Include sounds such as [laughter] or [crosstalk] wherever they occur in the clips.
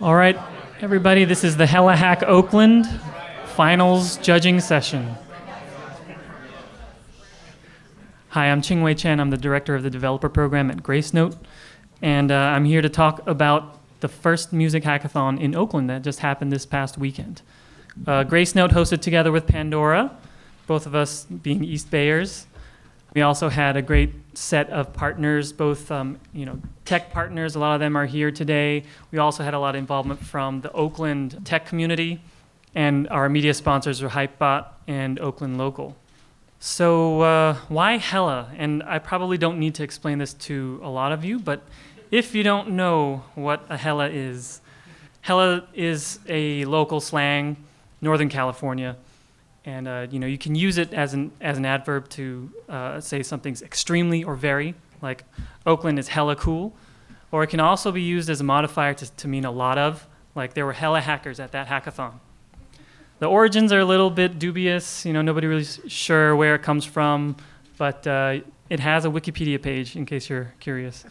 All right, everybody, this is the Hella Hack Oakland finals judging session. Hi, I'm Ching Wei Chen. I'm the director of the developer program at Gracenote, and uh, I'm here to talk about the first music hackathon in Oakland that just happened this past weekend. Uh, Gracenote hosted together with Pandora, both of us being East Bayers. We also had a great set of partners, both um, you know tech partners. A lot of them are here today. We also had a lot of involvement from the Oakland tech community, and our media sponsors were Hypebot and Oakland Local. So uh, why Hella? And I probably don't need to explain this to a lot of you, but if you don't know what a Hella is, Hella is a local slang, Northern California and uh, you know you can use it as an as an adverb to uh, say something's extremely or very, like Oakland is hella cool, or it can also be used as a modifier to, to mean a lot of, like there were hella hackers at that hackathon. The origins are a little bit dubious. You know, nobody really sure where it comes from, but uh, it has a Wikipedia page in case you're curious.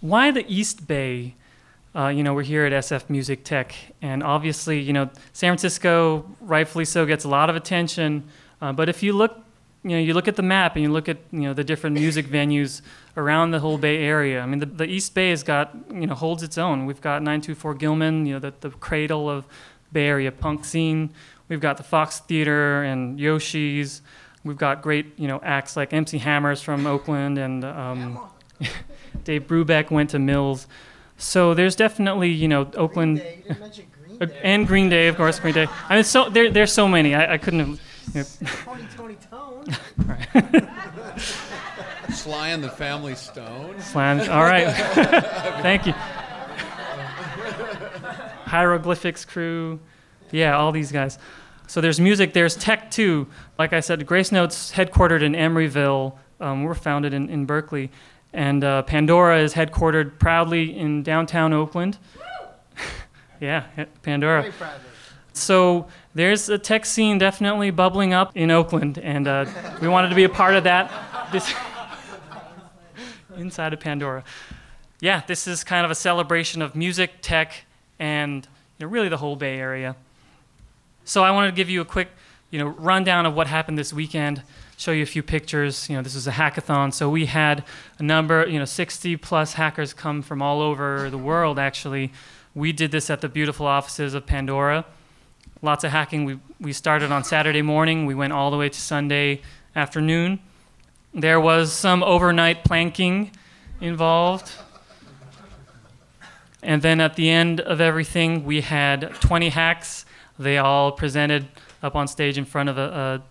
Why the East Bay? Uh, you know, we're here at SF Music Tech, and obviously, you know, San Francisco, rightfully so, gets a lot of attention. Uh, but if you look, you know, you look at the map and you look at, you know, the different music [coughs] venues around the whole Bay Area. I mean, the, the East Bay has got, you know, holds its own. We've got 924 Gilman, you know, the, the cradle of Bay Area punk scene. We've got the Fox Theater and Yoshi's. We've got great, you know, acts like MC Hammers from Oakland and um, [laughs] Dave Brubeck went to Mills. So there's definitely, you know, Oakland Green Day. Green Day. and Green Day, of course, Green Day. I mean, so there, there's so many. I, I couldn't have. You know, Tony Toni Toné. [laughs] Sly and the Family Stone. Slam. All right. [laughs] Thank you. Hieroglyphics crew. Yeah, all these guys. So there's music, there's tech too. Like I said, Gracenote's headquartered in Emeryville. Um, we're founded in, in Berkeley. And uh, Pandora is headquartered proudly in downtown Oakland. [laughs] yeah, Pandora. Very proud of. So there's a tech scene definitely bubbling up in Oakland, and uh, we wanted to be a part of that. This [laughs] inside of Pandora. Yeah, this is kind of a celebration of music, tech, and you know, really the whole Bay Area. So I wanted to give you a quick, you know, rundown of what happened this weekend. Show you a few pictures. You know, this was a hackathon, so we had a number, you know, 60 plus hackers come from all over the world. Actually, we did this at the beautiful offices of Pandora. Lots of hacking. We we started on Saturday morning. We went all the way to Sunday afternoon. There was some overnight planking involved. And then at the end of everything, we had 20 hacks. They all presented up on stage in front of a, a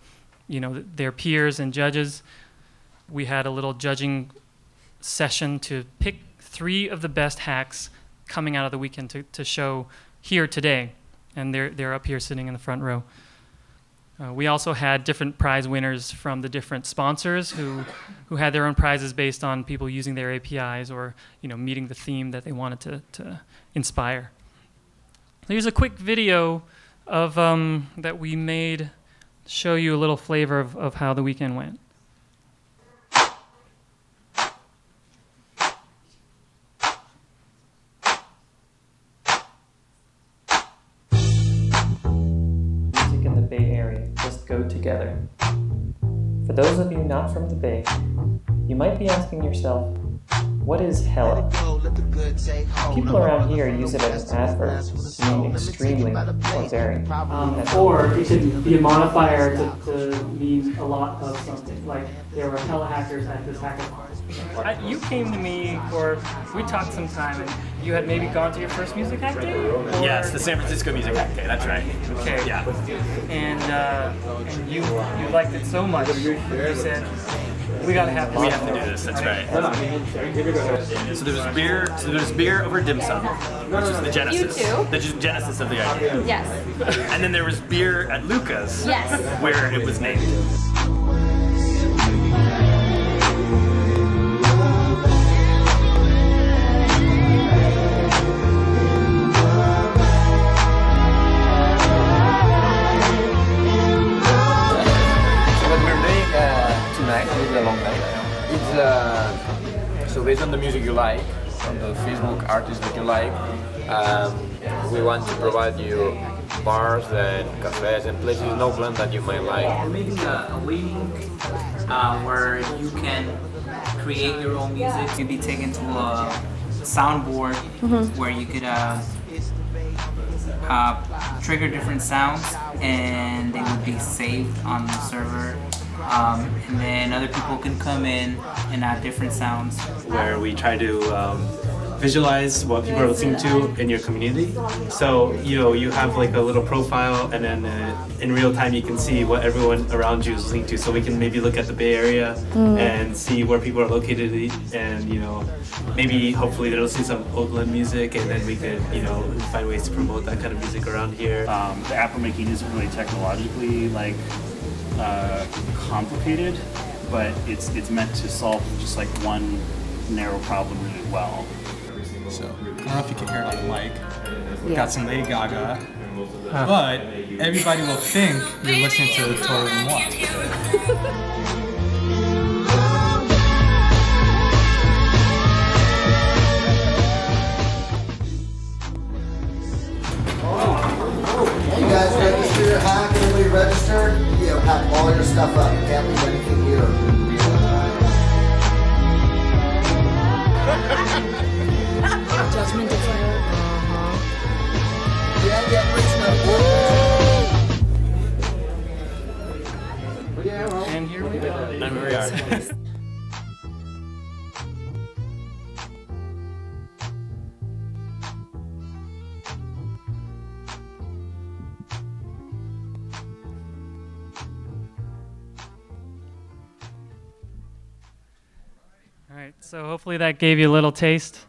you know, their peers and judges. We had a little judging session to pick three of the best hacks coming out of the weekend to, to show here today. And they're, they're up here sitting in the front row. Uh, we also had different prize winners from the different sponsors who, who had their own prizes based on people using their APIs or you know, meeting the theme that they wanted to, to inspire. Here's a quick video of, um, that we made show you a little flavor of, of how the weekend went. music in the Bay Area just go together. For those of you not from the Bay, you might be asking yourself, what is hell? People around here use it as an adverb to mean extremely or very. Um, or it could be a modifier to, to mean a lot of something. Like there were hella hackers at this hackathon. I, you came to me, or we talked sometime, and you had maybe gone to your first music hack day. Yes, the San Francisco Music Hack Day. That's right. Okay. Yeah. And uh, and you you liked it so much, you said we gotta have this. We have to do this. That's right. So there's beer. So there's beer over dim sum, which is the genesis. You too. The genesis of the idea. Yes. And then there was beer at Luca's. Yes. Where it was named. Based on the music you like, from the Facebook artists that you like. Um, we want to provide you bars and cafes and places in Oakland that you might like. We're making a, a waiting uh, where you can create your own music. You'd be taken to a soundboard where you could uh, uh, trigger different sounds and they would be saved on the server. Um, and then other people can come in and add different sounds. where we try to um, visualize what people are listening to in your community. So you know you have like a little profile, and then uh, in real time you can see what everyone around you is listening to. So we can maybe look at the Bay Area and see where people are located, and you know maybe hopefully they'll see some Oakland music, and then we could you know find ways to promote that kind of music around here. um, the app we're making isn't really technologically like uh, complicated, but it's it's meant to solve just like one narrow problem really well. So I don't know if you can hear it on the mic. We've got some Lady Gaga, but everybody will think you're listening to Total Moi. You guys register your hack, everybody register? You know, pack all your stuff up. You can't leave anything here. [laughs] Judgment declared. Uh-huh. Yeah, yeah, please no. And here we go. And here we are. [laughs] right, so hopefully that gave you a little taste.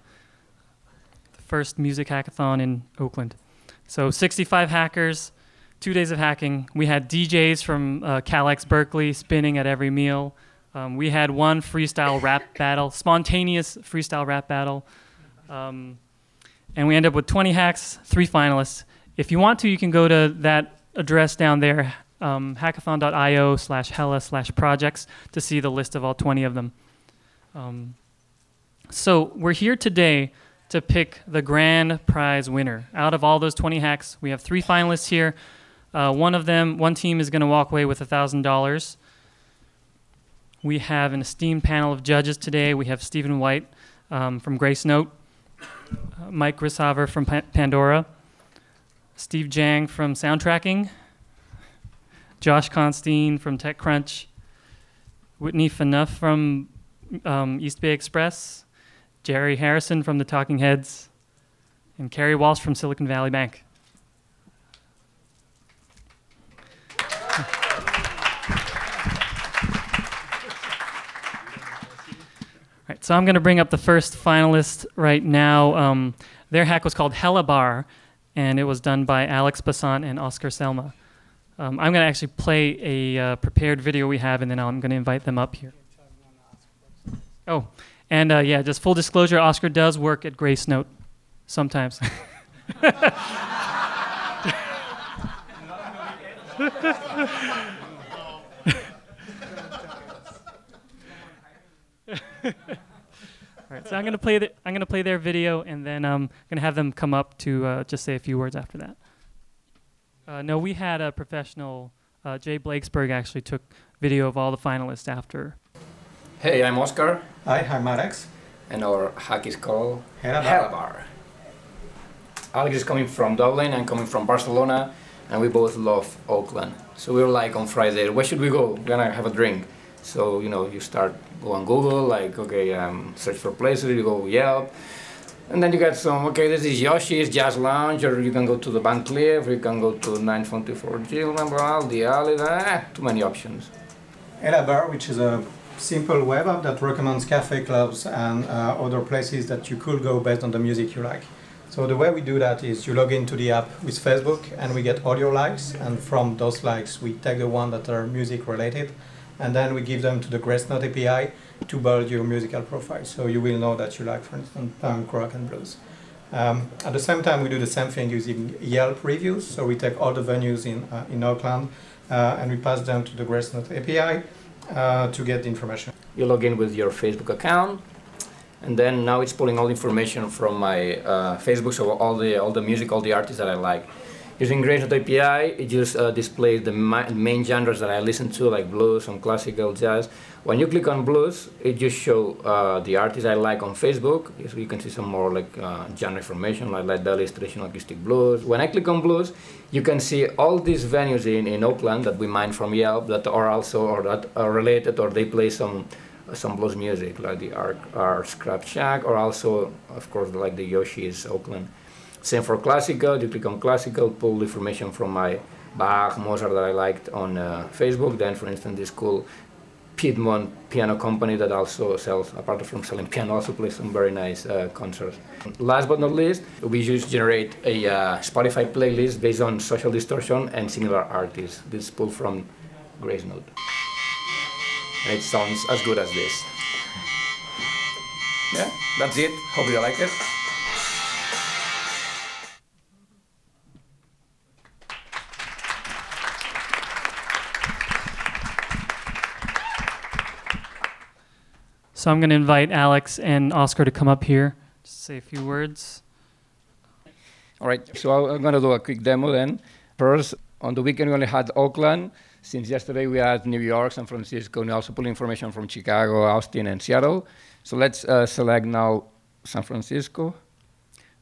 The first music hackathon in Oakland. So 65 hackers, two days of hacking. We had DJs from uh, KALX Berkeley spinning at every meal. Um, we had one freestyle rap [laughs] battle, spontaneous freestyle rap battle. Um, and we ended up with 20 hacks, three finalists. If you want to, you can go to that address down there, um, hackathon.io slash hella slash projects to see the list of all 20 of them. Um, so we're here today to pick the grand prize winner. Out of all those 20 hacks, we have three finalists here. Uh, one of them, one team is going to walk away with $1,000. We have an esteemed panel of judges today. We have Stephen White um, from Gracenote, uh, Mike Grishaver from pa- Pandora, Steve Jang from Soundtracking, Josh Constine from TechCrunch, Whitney Fanuff from um, East Bay Express, Jerry Harrison from the Talking Heads, and Carrie Walsh from Silicon Valley Bank. All right, so I'm going to bring up the first finalist right now. Um, their hack was called Hella Bar, and it was done by Alex Basant and Oscar Celma. Um, I'm going to actually play a uh, prepared video we have, and then I'm going to invite them up here. Oh, and uh, yeah, just full disclosure, Oscar does work at Gracenote sometimes. [laughs] All right, so I'm gonna play the, I'm gonna play their video, and then I'm um, gonna have them come up to uh, just say a few words after that. Uh, no, we had a professional. Uh, Jay Blakesberg actually took video of all the finalists after Hey, I'm Oscar, Hi, I'm Alex. and our hack is called Hella Bar. Hella Bar. Alex is coming from Dublin, I'm coming from Barcelona, and we both love Oakland. So we were like on Friday, where should we go? We're gonna have a drink. So you know, you start go on Google, like okay, um, search for places. You go Yelp, and then you get some. Okay, this is Yoshi's Jazz Lounge, or you can go to the Van Kleef, or you can go to 924 Gilman, the Alley. Ah, too many options. Ella Bar, which is a simple web app that recommends cafe clubs and uh, other places that you could go based on the music you like. So the way we do that is you log into the app with Facebook and we get audio likes and from those likes we take the one that are music related and then we give them to the Gracenote API to build your musical profile. So you will know that you like, for instance, punk, rock and blues. Um, at the same time, we do the same thing using Yelp reviews. So we take all the venues in, uh, in Oakland uh, and we pass them to the Gracenote API uh, to get the information. You log in with your Facebook account, and then now it's pulling all the information from my uh, Facebook, so all the all the music, all the artists that I like. Using Grace API, it just uh, displays the ma- main genres that I listen to, like blues, some classical, jazz. When you click on blues, it just shows uh, the artists I like on Facebook. So you can see some more like uh, genre information, like like Dali's traditional acoustic blues. When I click on blues, you can see all these venues in, in Oakland that we mine from Yelp that are also or that are related or they play some some blues music, like the Art, Art Scrap Shack, or also, of course, like the Yoshi's Oakland. Same for classical. You click on classical, pull information from my Bach, Mozart that I liked on uh, Facebook. Then, for instance, this cool Piedmont piano company that also sells, apart from selling piano, also plays some very nice uh, concerts. Last but not least, we just generate a uh, Spotify playlist based on Social Distortion and similar artists. This is pulled from Gracenote. And it sounds as good as this. Yeah, that's it. Hope you like it. So I'm going to invite Alex and Oscar to come up here, just say a few words. All right, so I'm going to do a quick demo then. First, on the weekend, we only had Oakland. Since yesterday, we had New York, San Francisco, and also pull information from Chicago, Austin, and Seattle. So let's uh, select now San Francisco.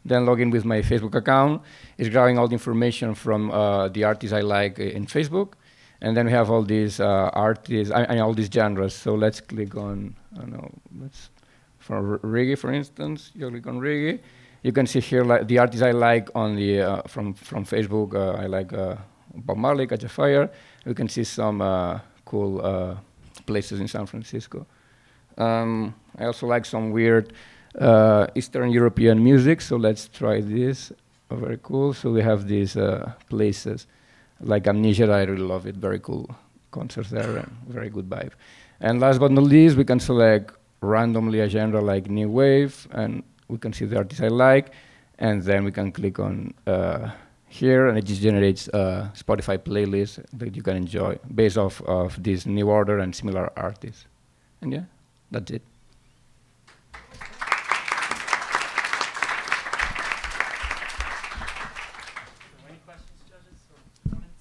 Then log in with my Facebook account. It's grabbing all the information from uh, the artists I like uh, in Facebook. And then we have all these uh, artists, I, I all these genres. So let's click on, I don't know, let's, for reggae, for instance, you click on reggae. You can see here like, the artists I like on the, uh, from, from Facebook. Uh, I like uh, Bob Marley, Catch a Fire. You can see some uh, cool uh, places in San Francisco. Um, I also like some weird Eastern European music, so let's try this. Oh, very cool. So we have these places like Amnesia. I really love it. Very cool concerts there, very good vibe. And last but not least, we can select randomly a genre like new wave, and we can see the artists I like, and then we can click on uh, here, and it just generates a Spotify playlist that you can enjoy based off of this new order and similar artists. And yeah, that's it.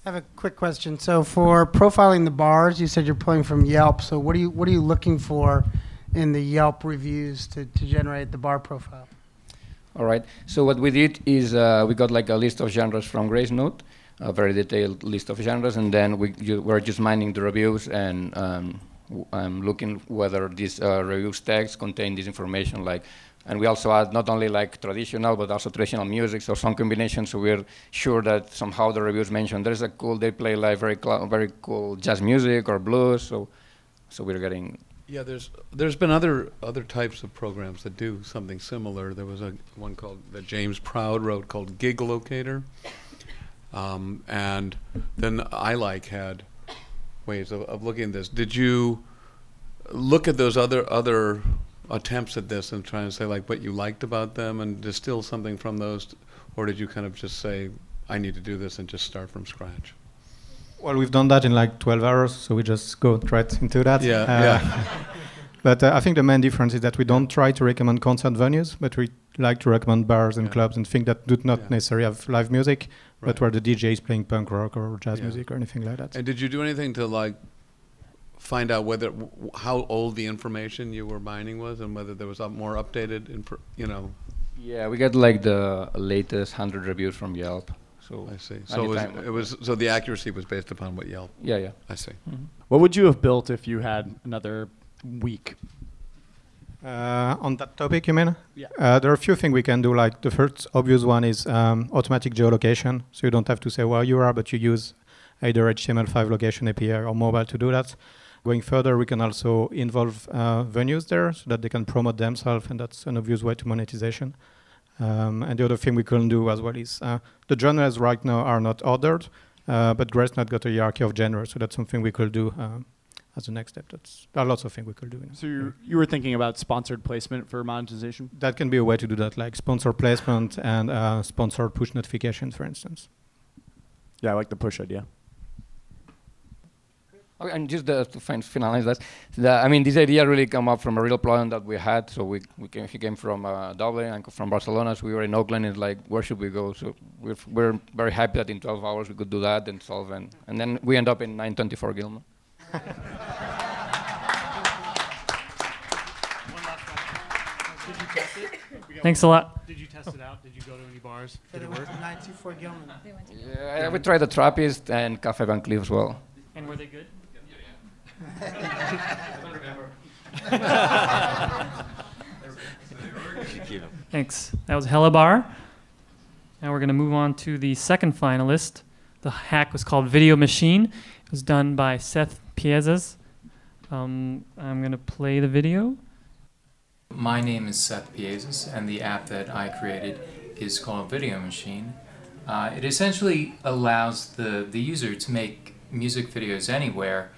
I have a quick question. So for profiling the bars, you said you're pulling from Yelp. So what are you what are you looking for in the Yelp reviews to, to generate the bar profile? All right. So what we did is uh, we got like a list of genres from Gracenote, a very detailed list of genres, and then we ju- we're just mining the reviews and um, w- um, looking whether these uh, reviews tags contain this information. Like, and we also add not only like traditional but also traditional music, so some combinations. So we're sure that somehow the reviews mention there's a cool they play like very very cool jazz music or blues. So, so we're getting Yeah, there's there's been other other types of programs that do something similar. There was a one called that James Proud wrote called Gig Locator, um, and then I like had ways of, of looking at this. Did you look at those other other attempts at this and try and say like what you liked about them and distill something from those, or did you kind of just say I need to do this and just start from scratch? Well, we've done that in like 12 hours, so we just go right into that. Yeah, Uh, yeah. [laughs] But uh, I think the main difference is that we don't try to recommend concert venues, but we like to recommend bars and Yeah. clubs and things that do not Yeah. necessarily have live music, Right. but where the DJ is playing punk rock or jazz music or anything like that. And did you do anything to like find out whether w- w- how old the information you were mining was, and whether there was up more updated, infor- you know? yeah we got like the latest hundred reviews from Yelp. So I see. So it was, it was so the accuracy was based upon what Yelp. yeah yeah. I see. What would you have built if you had another week? Uh, on that topic, you mean? Yeah. Uh, there are a few things we can do. Like the first obvious one is um, automatic geolocation, so you don't have to say where you are, but you use either HTML5 location API or mobile to do that. Going further, we can also involve uh, venues there so that they can promote themselves, and that's an obvious way to monetization. Um, and the other thing we can do as well is uh, the genres right now are not ordered, uh, but Gracenote got a hierarchy of genres, so that's something we could do um, as a next step. That's there are lots of things we could do. you know. So you you were thinking about sponsored placement for monetization? That can be a way to do that, like sponsor placement and uh, sponsored push notifications, for instance. Yeah, I like the push idea. Oh, and just uh, to fin- finalize that, the, I mean, this idea really came up from a real problem that we had. So we, we came, he came from uh, Dublin and from Barcelona. So we were in Oakland. It's like, where should we go? So we're, we're very happy that in 12 hours we could do that and solve. And, and then we end up in 924 Gilman. [laughs] Thanks a lot. Did you test it out? Did you go to any bars? So Did it work? 924 Gilman. Yeah, we tried the Trappist and Cafe Van Kleef as well. And were they good? [laughs] Thanks. That was Hella Bar. Now we're going to move on to the second finalist. The hack was called Video Machine. It was done by Seth Piezas. Um, I'm going to play the video. My name is Seth Piezas, and the app that I created is called Video Machine. Uh, it essentially allows the, the user to make music videos anywhere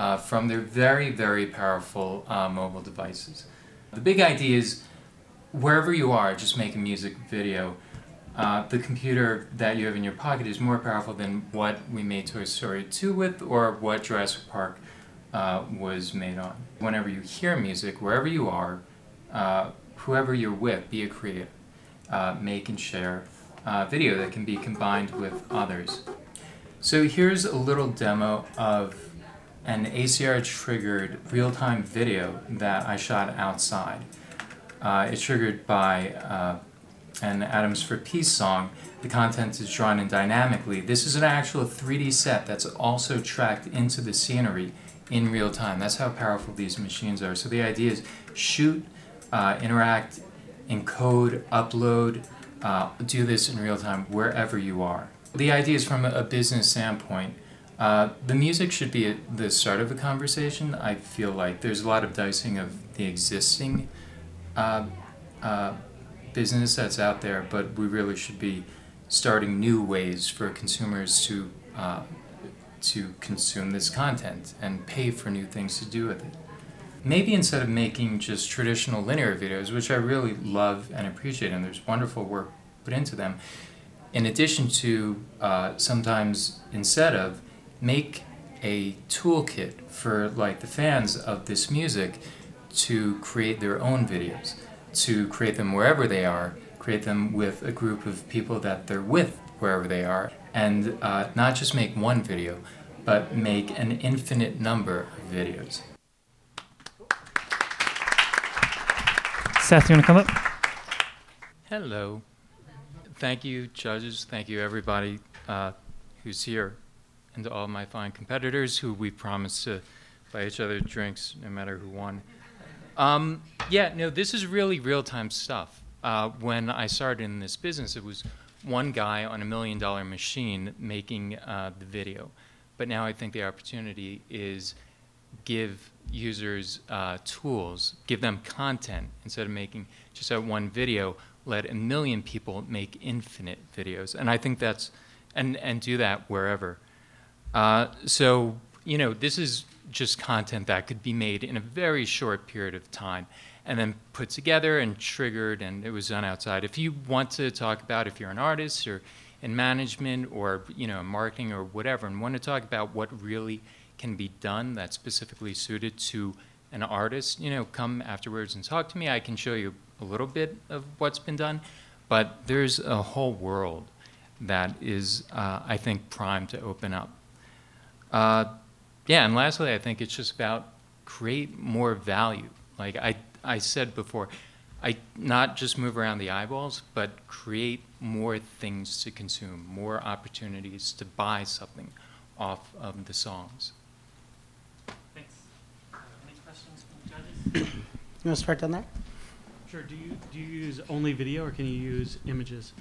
uh, from their very, very powerful uh, mobile devices. The big idea is wherever you are, just make a music video. Uh, the computer that you have in your pocket is more powerful than what we made Toy Story 2 with or what Jurassic Park uh, was made on. Whenever you hear music, wherever you are, uh, whoever you're with, be a creator. Uh, make and share uh, video that can be combined with others. So here's a little demo of an ACR triggered real time video that I shot outside. Uh, it's triggered by uh, an Atoms for Peace song. The content is drawn in dynamically. This is an actual 3D set that's also tracked into the scenery in real time. That's how powerful these machines are. So the idea is shoot, uh, interact, encode, upload, uh, do this in real time wherever you are. The idea is from a business standpoint. Uh, the music should be at the start of the conversation. I feel like there's a lot of dicing of the existing uh, uh, business that's out there, but we really should be starting new ways for consumers to uh, to consume this content and pay for new things to do with it. Maybe instead of making just traditional linear videos, which I really love and appreciate, and there's wonderful work put into them, in addition to uh, sometimes instead of make a toolkit for like the fans of this music to create their own videos, to create them wherever they are, create them with a group of people that they're with wherever they are, and uh, not just make one video, but make an infinite number of videos. Seth, you want to come up? Hello. Thank you, judges. Thank you, everybody uh, who's here, and to all my fine competitors who we promised to buy each other drinks no matter who won. Um, yeah, no, this is really real time stuff. Uh, when I started in this business, it was one guy on a million dollar machine making uh, the video. But now I think the opportunity is give users uh, tools, give them content instead of making just that one video. Let a million people make infinite videos, and I think that's and and do that wherever. Uh, so you know, this is just content that could be made in a very short period of time and then put together and triggered and it was done outside. If you want to talk about if you're an artist or in management or you know marketing or whatever and want to talk about what really can be done that's specifically suited to an artist, you know, come afterwards and talk to me. I can show you a little bit of what's been done, but there's a whole world that is, uh, I think, primed to open up. Uh, yeah, and lastly, I think it's just about create more value. Like I, I said before, I not just move around the eyeballs, but create more things to consume, more opportunities to buy something off of the songs. Thanks. Any questions from judges? You want to start down there? Sure. Do you do you use only video or can you use images?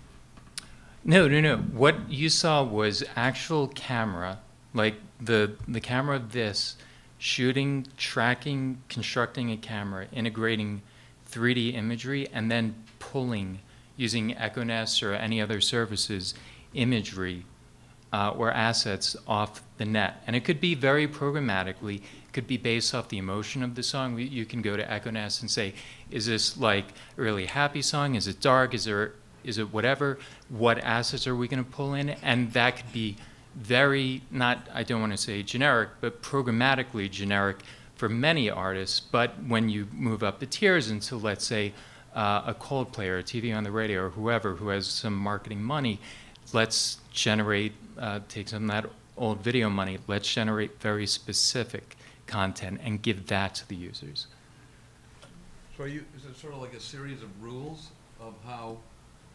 No, no, no. What you saw was actual camera, like the the camera of this, shooting, tracking, constructing a camera, integrating 3D imagery, and then pulling using EchoNest or any other services imagery uh, or assets off the net. And it could be very programmatically. It could be based off the emotion of the song. You can go to EchoNest and say, is this like a really happy song? Is it dark? Is there is it whatever? What assets are we going to pull in? And that could be very, not, I don't want to say generic, but programmatically generic for many artists. But when you move up the tiers into, let's say, uh, a Coldplay or a TV on the radio or whoever who has some marketing money, let's generate, uh, take some of that old video money, let's generate very specific content and give that to the users. So are you, is it sort of like a series of rules of how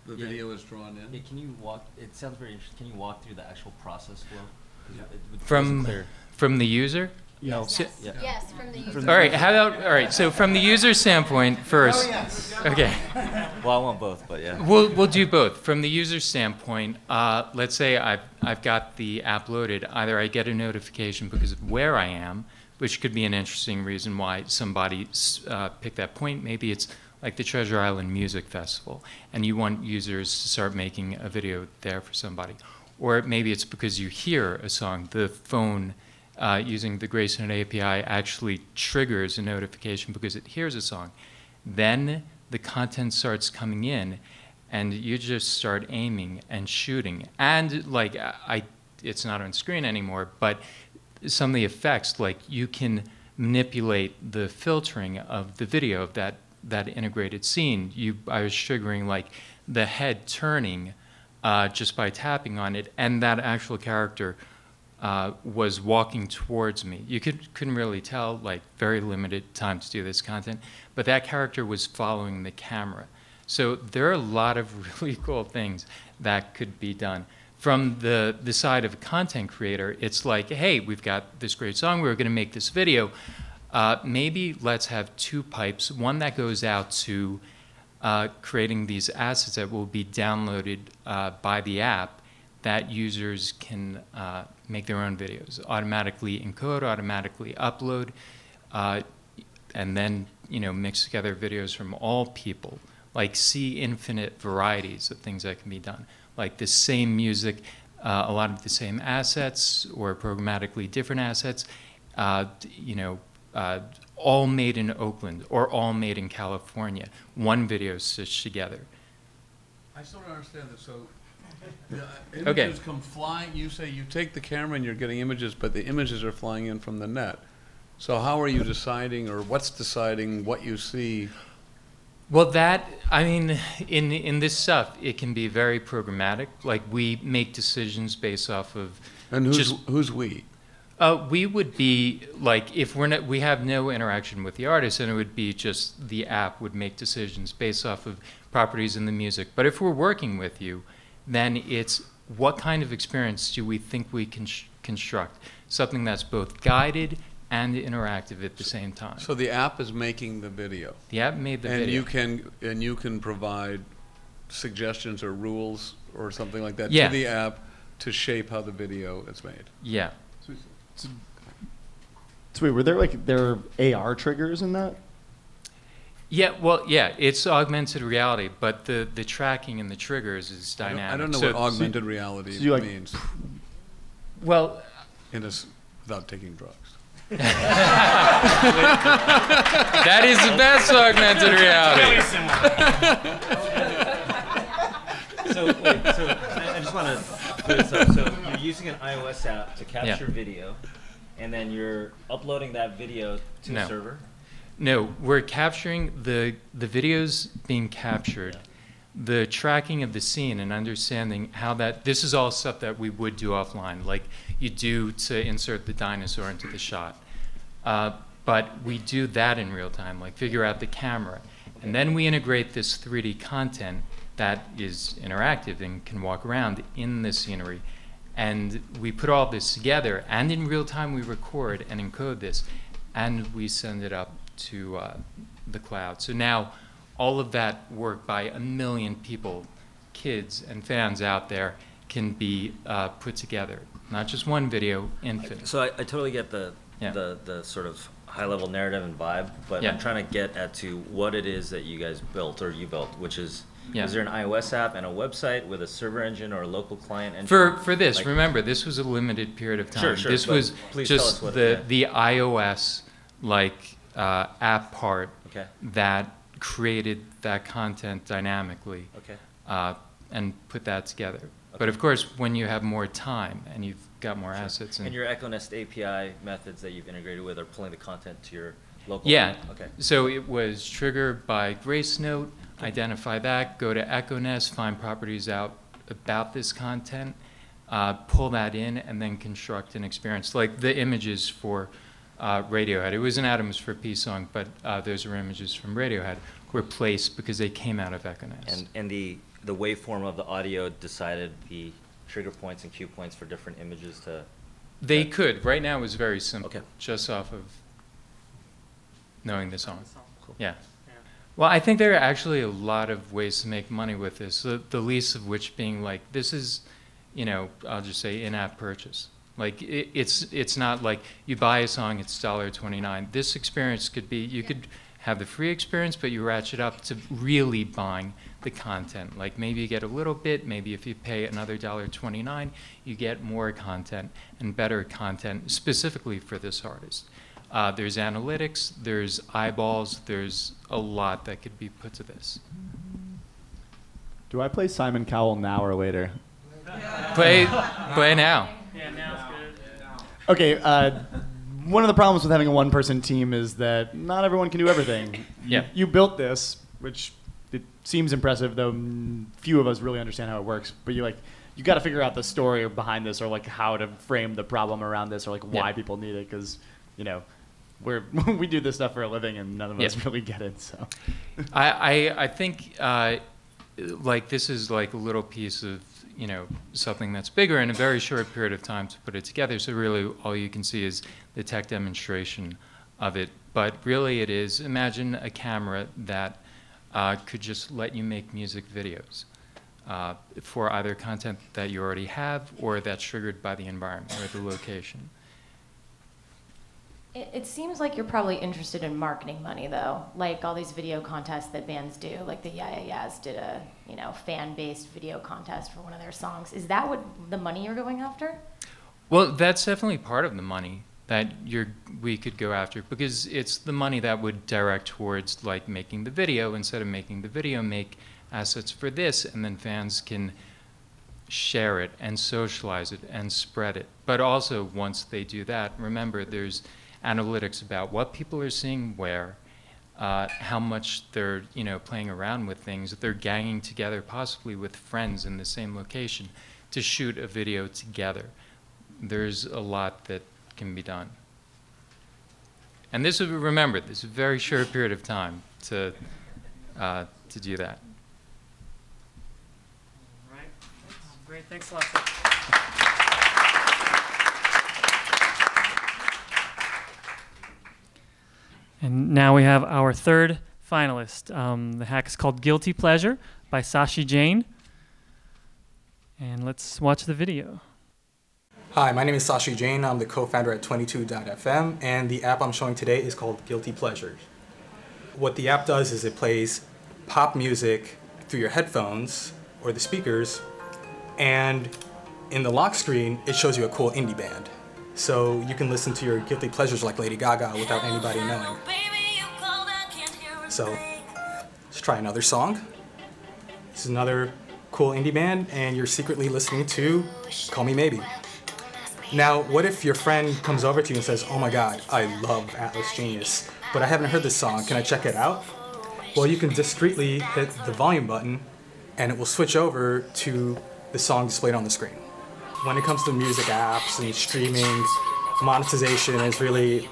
the Yeah. video is drawn in? Yeah, can you walk, it sounds very interesting, can you walk through the actual process flow? 'Cause it- it wasn't From, clear. from the user? Yes. So- Yeah. Yes, from the user. All right, how about, all right, so from the user standpoint first. Oh, yes. Okay. Well, I want both, but yeah. We'll, we'll do both. From the user standpoint, uh, let's say I've, I've got the app loaded. Either I get a notification because of where I am, which could be an interesting reason why somebody uh, picked that point. Maybe it's like the Treasure Island Music Festival, and you want users to start making a video there for somebody. Or maybe it's because you hear a song. The phone uh, using the Gracenote API actually triggers a notification because it hears a song. Then the content starts coming in, and you just start aiming and shooting. And like I, it's not on screen anymore, but some of the effects, like you can manipulate the filtering of the video of that that integrated scene. You, I was triggering like the head turning uh, just by tapping on it, and that actual character uh, was walking towards me. You could, couldn't really tell, like very limited time to do this content, but that character was following the camera. So there are a lot of [laughs] really cool things that could be done. From the, the side of a content creator, it's like, hey, we've got this great song, we're to make this video. Uh, maybe let's have two pipes, one that goes out to uh, creating these assets that will be downloaded uh, by the app that users can uh, make their own videos, automatically encode, automatically upload, uh, and then you know mix together videos from all people. Like see infinite varieties of things that can be done. Like the same music, uh, a lot of the same assets, or programmatically different assets. You know, uh, all made in Oakland or all made in California. One video stitched together. I still don't understand this, so [laughs] the Okay. images come flying, you say you take the camera and you're getting images, but the images are flying in from the net. So how are you deciding, or what's deciding what you see? Well, that I mean, in in this stuff, it can be very programmatic. Like we make decisions based off of. And who's, just, who's we? Uh, we would be like if we're not, we have no interaction with the artist, and it would be just the app would make decisions based off of properties in the music. But if we're working with you, then it's what kind of experience do we think we can construct? Something that's both guided and interactive at the same time. So the app is making the video. The app made the and video. you can and you can provide suggestions or rules or something like that Yeah. to the app to shape how the video is made. Yeah. So, wait, were there like there are AR triggers in that? Yeah, well, yeah, it's augmented reality, but the, the tracking and the triggers is I don't- dynamic. I don't know So- what augmented reality so like, means. Well, in a s without taking drugs. [laughs] that is the best augmented reality. [laughs] so wait, so I, I just want to clear this up. So you're using an iOS app to capture video, and then you're uploading that video to No. a server. No, we're capturing the the videos being captured, the tracking of the scene and understanding how that this is all stuff that we would do offline, like you do to insert the dinosaur into the shot. Uh, but we do that in real time, like figure out the camera, and then we integrate this 3D content that is interactive and can walk around in the scenery. And we put all this together, and in real time we record and encode this, and we send it up to uh, the cloud. So now all of that work by a million people, kids and fans out there, can be uh, put together. Not just one video, infinite. So I, I totally get the, Yeah. the the sort of high level narrative and vibe, but Yeah. I'm trying to get at to what it is that you guys built or you built, which is Yeah. is there an iOS app and a website with a server engine or a local client engine? For for this, Like- remember this was a limited period of time. Sure, sure, This was just the yeah. the iOS like uh, app part Okay. that created that content dynamically. Okay. Uh, and put that together. But of course, when you have more time and you've got more assets And your EchoNest API methods that you've integrated with are pulling the content to your local. Yeah. Okay. So it was triggered by Gracenote, identify that, go to EchoNest, find properties out about this content, uh, pull that in, and then construct an experience. Like the images for uh, Radiohead. It was an Atoms for Peace song, but uh, those are images from Radiohead were placed because they came out of EchoNest. And, and the, the waveform of the audio decided the trigger points and cue points for different images to. They could. Right now, it's very simple, okay. just off of knowing the song. Yeah. Well, I think there are actually a lot of ways to make money with this. The, the least of which being like this is, you know, I'll just say in-app purchase. Like it, it's it's not like you buy a song, it's dollar twenty nine. This experience could be you could have the free experience, but you ratchet up to really buying the content. Like maybe you get a little bit, maybe if you pay another dollar twenty nine, you get more content and better content specifically for this artist. Uh, there's analytics, there's eyeballs, there's a lot that could be put to this. Do I play Simon Cowell now or later? Play, play now. Okay. Uh, one of the problems with having a one-person team is that not everyone can do everything. [coughs] Yeah. You built this, which it seems impressive, though few of us really understand how it works. But you like, you got to figure out the story behind this, or like how to frame the problem around this, or like why Yeah. people need it, because you know, we're [laughs] we do this stuff for a living, and none of us really get it. So. [laughs] I, I, I think uh, like this is like a little piece of you know something that's bigger in a very short period of time to put it together. So really, all you can see is the tech demonstration of it. But really, it is imagine a camera that uh, could just let you make music videos. Uh, for either content that you already have or that's triggered by the environment or the location. It, it seems like you're probably interested in marketing money, though. Like all these video contests that bands do, like the Yeah Yeah Yeahs did a you know fan-based video contest for one of their songs. Is that what the money you're going after? Well, that's definitely part of the money that you're we could go after because it's the money that would direct towards like making the video instead of making the video make assets for this and then fans can share it and socialize it and spread it. But also once they do that, remember there's analytics about what people are seeing where, uh, how much they're you know playing around with things, that they're ganging together possibly with friends in the same location to shoot a video together. There's a lot that can be done. And this is remember this is a very short period of time to uh, to do that. Right. Great. Thanks a lot. And now we have our third finalist. Um, the hack is called Guilty Pleasure by Sashi Jain. And let's watch the video. Hi, my name is Sashi Jain. I'm the co-founder at 22.fm, and the app I'm showing today is called Guilty Pleasures. What the app does is it plays pop music through your headphones or the speakers, and in the lock screen, it shows you a cool indie band. So you can listen to your guilty pleasures like Lady Gaga without anybody knowing. So let's try another song. This is another cool indie band, and you're secretly listening to Call Me Maybe. Now, what if your friend comes over to you and says, Oh my god, I love Atlas Genius, but I haven't heard this song, can I check it out? Well, you can discreetly hit the volume button and it will switch over to the song displayed on the screen. When it comes to music apps and streaming, monetization is really,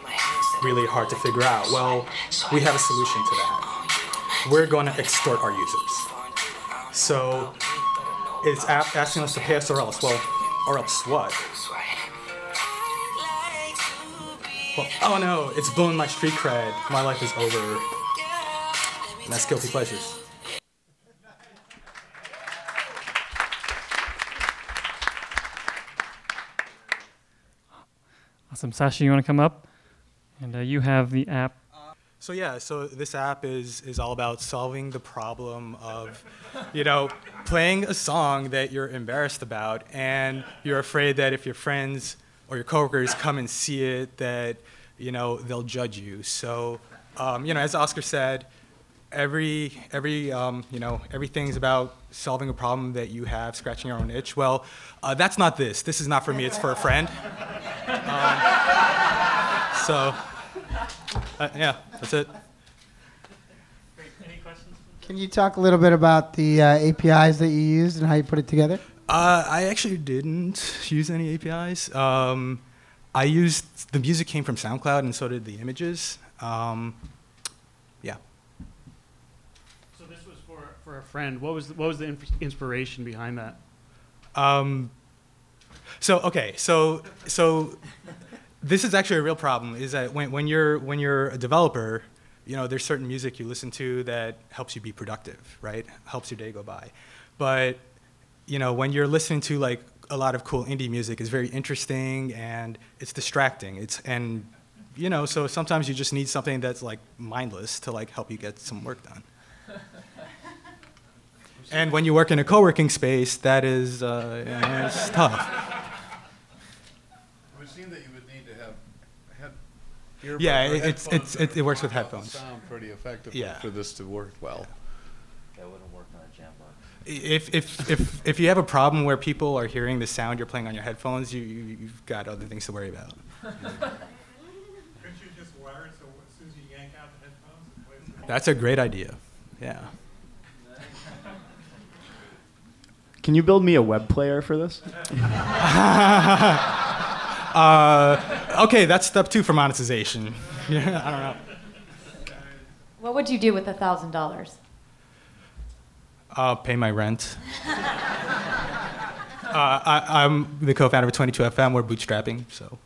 really hard to figure out. Well, we have a solution to that. We're going to extort our users. So it's asking us to pay us or else. Well, or else what? Well, oh no, it's blowing my street cred. My life is over. And that's guilty pleasures. Awesome. Sashi, you want to come up? And uh, you have the app. So yeah, so this app is is all about solving the problem of, you know, playing a song that you're embarrassed about and you're afraid that if your friends or your coworkers come and see it, that you know they'll judge you. So, um, you know, as Oscar said, every every um, you know everything's about solving a problem that you have, scratching your own itch. Well, uh, that's not this. This is not for me. It's for a friend. Um, so, uh, yeah, that's it. Great. Any questions? Can you talk a little bit about the uh, APIs that you used and how you put it together? Uh, I actually didn't use any APIs. Um, I used the music came from SoundCloud, and so did the images. Um. So this was for, for a friend. What was the, what was the inspiration behind that? Um, so okay, so so this is actually a real problem. Is that when, when you're when you're a developer, you know, there's certain music you listen to that helps you be productive, right? Helps your day go by. But you know, when you're listening to like a lot of cool indie music, it's very interesting and it's distracting. It's and you know, so sometimes you just need something that's like mindless to like help you get some work done. And when you work in a co-working space, that is uh, yeah, it's tough. It would seem that you would need to have head. earbud Yeah, it- it's- it's- it- it works with would help headphones. Sound pretty effectively Yeah. for this to work well. That wouldn't work on a Jambox. If, if, if, if you have a problem where people are hearing the sound you're playing on your headphones, you, you, you've got other things to worry about. [laughs] Couldn't you just wire it so as soon as you yank out the headphones, it plays the That's a great idea. Yeah. Can you build me a web player for this? [laughs] uh, okay, that's step two for monetization. Yeah, [laughs] I don't know. What would you do with a thousand dollars? Uh, pay my rent. [laughs] uh, I, I'm the co-founder of 22FM. We're bootstrapping, so.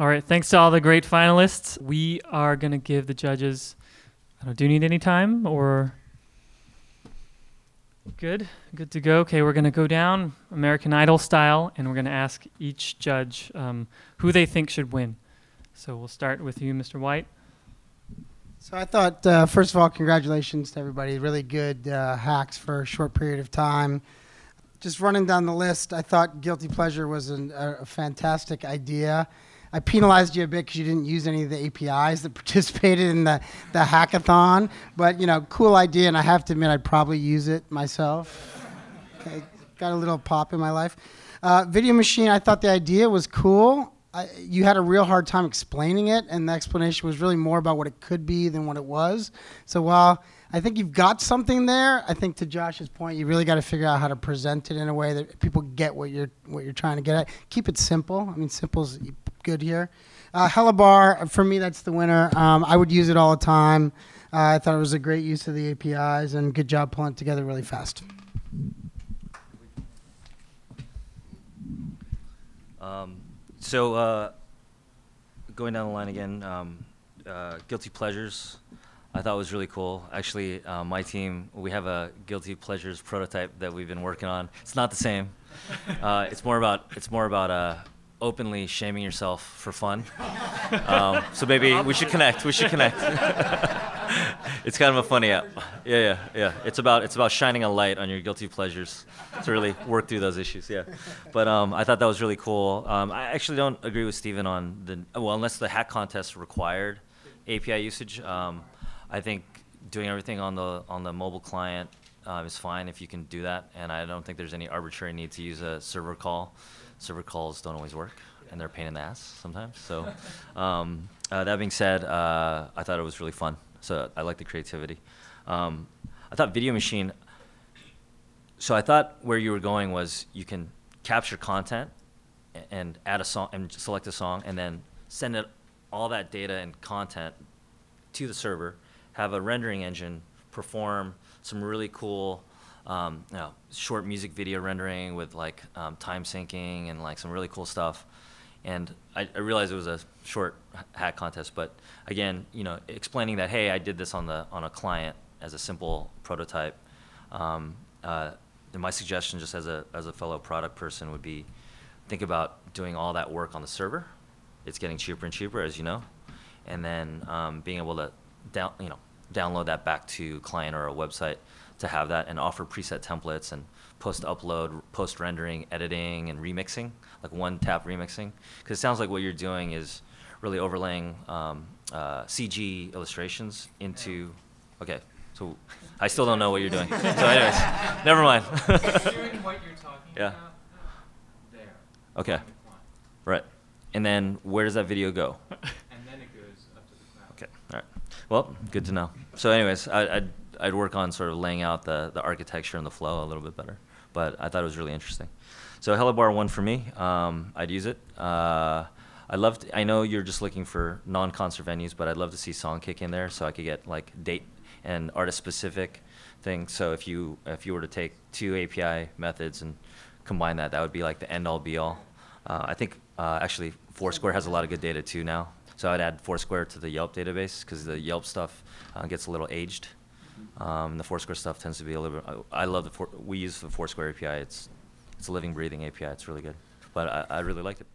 All right, thanks to all the great finalists. We are going to give the judges. I don't, do you need any time or? Good, good to go. Okay, we're going to go down American Idol style, and we're going to ask each judge um, who they think should win. So we'll start with you, Mr. White. So I thought, uh, first of all, congratulations to everybody. Really good uh, hacks for a short period of time. Just running down the list, I thought Guilty Pleasure was an, a, a fantastic idea. I penalized you a bit because you didn't use any of the APIs that [laughs] participated in the, the hackathon. But, you know, cool idea, and I have to admit, I'd probably use it myself. Okay, got a little pop in my life. Uh, Video Machine, I thought the idea was cool. I, you had a real hard time explaining it, and the explanation was really more about what it could be than what it was. So while I think you've got something there, I think to Josh's point, you really got to figure out how to present it in a way that people get what you're what you're trying to get at. Keep it simple. I mean, simple's good here. Uh, Hello Bar, for me, that's the winner. Um, I would use it all the time. Uh, I thought it was a great use of the APIs, and good job pulling it together really fast. Um, so, uh, going down the line again, um, uh, Guilty Pleasures, I thought was really cool. Actually, uh, my team, we have a Guilty Pleasures prototype that we've been working on. It's not the same. Uh, it's more about it's more about uh, openly shaming yourself for fun. Um, so maybe [laughs] we should connect. We should connect. [laughs] it's kind of a funny app. Yeah, yeah, yeah. It's about it's about shining a light on your guilty pleasures to really work through those issues. Yeah, but um, I thought that was really cool. Um, I actually don't agree with Stephen on the well, unless the hack contest required API usage. Um, I think doing everything on the on the mobile client uh, is fine if you can do that, and I don't think there's any arbitrary need to use a server call. Server calls don't always work, and they're a pain in the ass sometimes. So, um, uh, that being said, uh, I thought it was really fun. So I like the creativity. Um, I thought Video Machine. So I thought where you were going was you can capture content and add a song and select a song and then send it all that data and content to the server, have a rendering engine perform some really cool um, you know, short music video rendering with like um, time syncing and like some really cool stuff. And I, I realized it was a short hack contest, but again, you know, explaining that hey, I did this on the on a client as a simple prototype. Um, uh, my suggestion, just as a as a fellow product person, would be think about doing all that work on the server. It's getting cheaper and cheaper, as you know, and then um, being able to down you know download that back to client or a website to have that and offer preset templates and post upload, post rendering, editing, and remixing, like one tap remixing. Because it sounds like what you're doing is really overlaying um, uh, CG illustrations into. Okay, so I still don't know what you're doing. So, anyways, [laughs] never mind. Doing what you're talking [laughs] yeah. about there. Okay. Right. And then where does that video go? [laughs] And then it goes up to the cloud. Okay. All right. Well, good to know. So, anyways, I, I'd I'd work on sort of laying out the the architecture and the flow a little bit better. But I thought it was really interesting. So, Hello Bar one for me. Um, I'd use it. Uh, I love. I know you're just looking for non-concert venues, but I'd love to see Songkick in there, so I could get like date and artist-specific things. So if you if you were to take two API methods and combine that, that would be like the end-all, be-all. Uh, I think uh, actually Foursquare has a lot of good data too now. So I'd add Foursquare to the Yelp database because the Yelp stuff uh, gets a little aged. Um, the Foursquare stuff tends to be a little bit. I, I love the. Four, we use the Foursquare API. It's it's a living, breathing API. It's really good. But I, I really liked it.